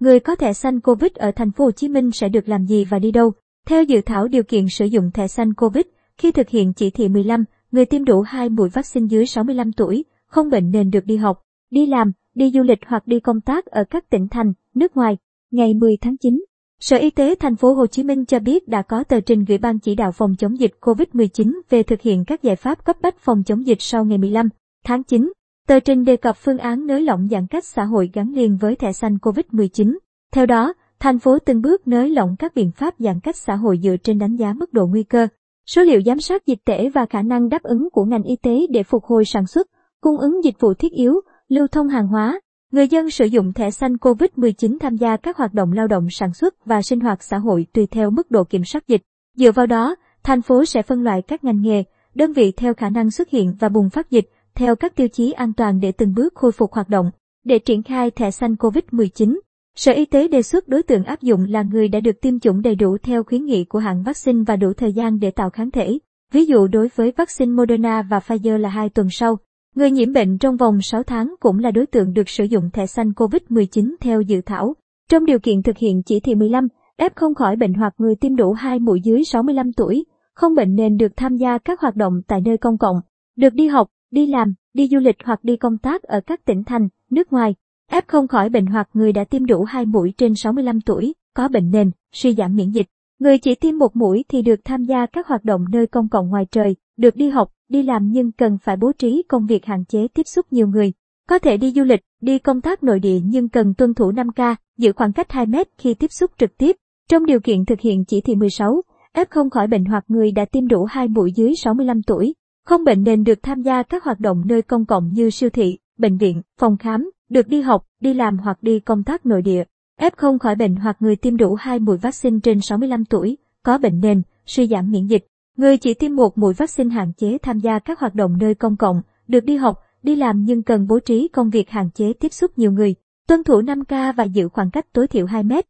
người có thẻ xanh COVID ở thành phố Hồ Chí Minh sẽ được làm gì và đi đâu? Theo dự thảo điều kiện sử dụng thẻ xanh COVID, khi thực hiện chỉ thị 15, người tiêm đủ 2 mũi vaccine dưới 65 tuổi, không bệnh nền được đi học, đi làm, đi du lịch hoặc đi công tác ở các tỉnh thành, nước ngoài. Ngày 10 tháng 9, Sở Y tế thành phố Hồ Chí Minh cho biết đã có tờ trình gửi ban chỉ đạo phòng chống dịch COVID-19 về thực hiện các giải pháp cấp bách phòng chống dịch sau ngày 15 tháng 9. Tờ trình đề cập phương án nới lỏng giãn cách xã hội gắn liền với thẻ xanh COVID-19. Theo đó, thành phố từng bước nới lỏng các biện pháp giãn cách xã hội dựa trên đánh giá mức độ nguy cơ, số liệu giám sát dịch tễ và khả năng đáp ứng của ngành y tế để phục hồi sản xuất, cung ứng dịch vụ thiết yếu, lưu thông hàng hóa. Người dân sử dụng thẻ xanh COVID-19 tham gia các hoạt động lao động sản xuất và sinh hoạt xã hội tùy theo mức độ kiểm soát dịch. Dựa vào đó, thành phố sẽ phân loại các ngành nghề, đơn vị theo khả năng xuất hiện và bùng phát dịch, theo các tiêu chí an toàn để từng bước khôi phục hoạt động. Để triển khai thẻ xanh COVID-19, Sở Y tế đề xuất đối tượng áp dụng là người đã được tiêm chủng đầy đủ theo khuyến nghị của hãng vaccine và đủ thời gian để tạo kháng thể. Ví dụ đối với vaccine Moderna và Pfizer là 2 tuần sau. Người nhiễm bệnh trong vòng 6 tháng cũng là đối tượng được sử dụng thẻ xanh COVID-19 theo dự thảo. Trong điều kiện thực hiện chỉ thị 15, F không khỏi bệnh hoặc người tiêm đủ 2 mũi dưới 65 tuổi, không bệnh nền được tham gia các hoạt động tại nơi công cộng, được đi học, đi làm, đi du lịch hoặc đi công tác ở các tỉnh thành, nước ngoài. F không khỏi bệnh hoặc người đã tiêm đủ 2 mũi trên 65 tuổi, có bệnh nền, suy giảm miễn dịch. Người chỉ tiêm một mũi thì được tham gia các hoạt động nơi công cộng ngoài trời, được đi học, đi làm nhưng cần phải bố trí công việc hạn chế tiếp xúc nhiều người. Có thể đi du lịch, đi công tác nội địa nhưng cần tuân thủ 5K, giữ khoảng cách 2 mét khi tiếp xúc trực tiếp. Trong điều kiện thực hiện chỉ thị 16, F không khỏi bệnh hoặc người đã tiêm đủ 2 mũi dưới 65 tuổi, không bệnh nền được tham gia các hoạt động nơi công cộng như siêu thị, bệnh viện, phòng khám, được đi học, đi làm hoặc đi công tác nội địa. F không khỏi bệnh hoặc người tiêm đủ 2 mũi vaccine trên 65 tuổi, có bệnh nền, suy giảm miễn dịch. Người chỉ tiêm một mũi vaccine hạn chế tham gia các hoạt động nơi công cộng, được đi học, đi làm nhưng cần bố trí công việc hạn chế tiếp xúc nhiều người, tuân thủ 5K và giữ khoảng cách tối thiểu 2 mét.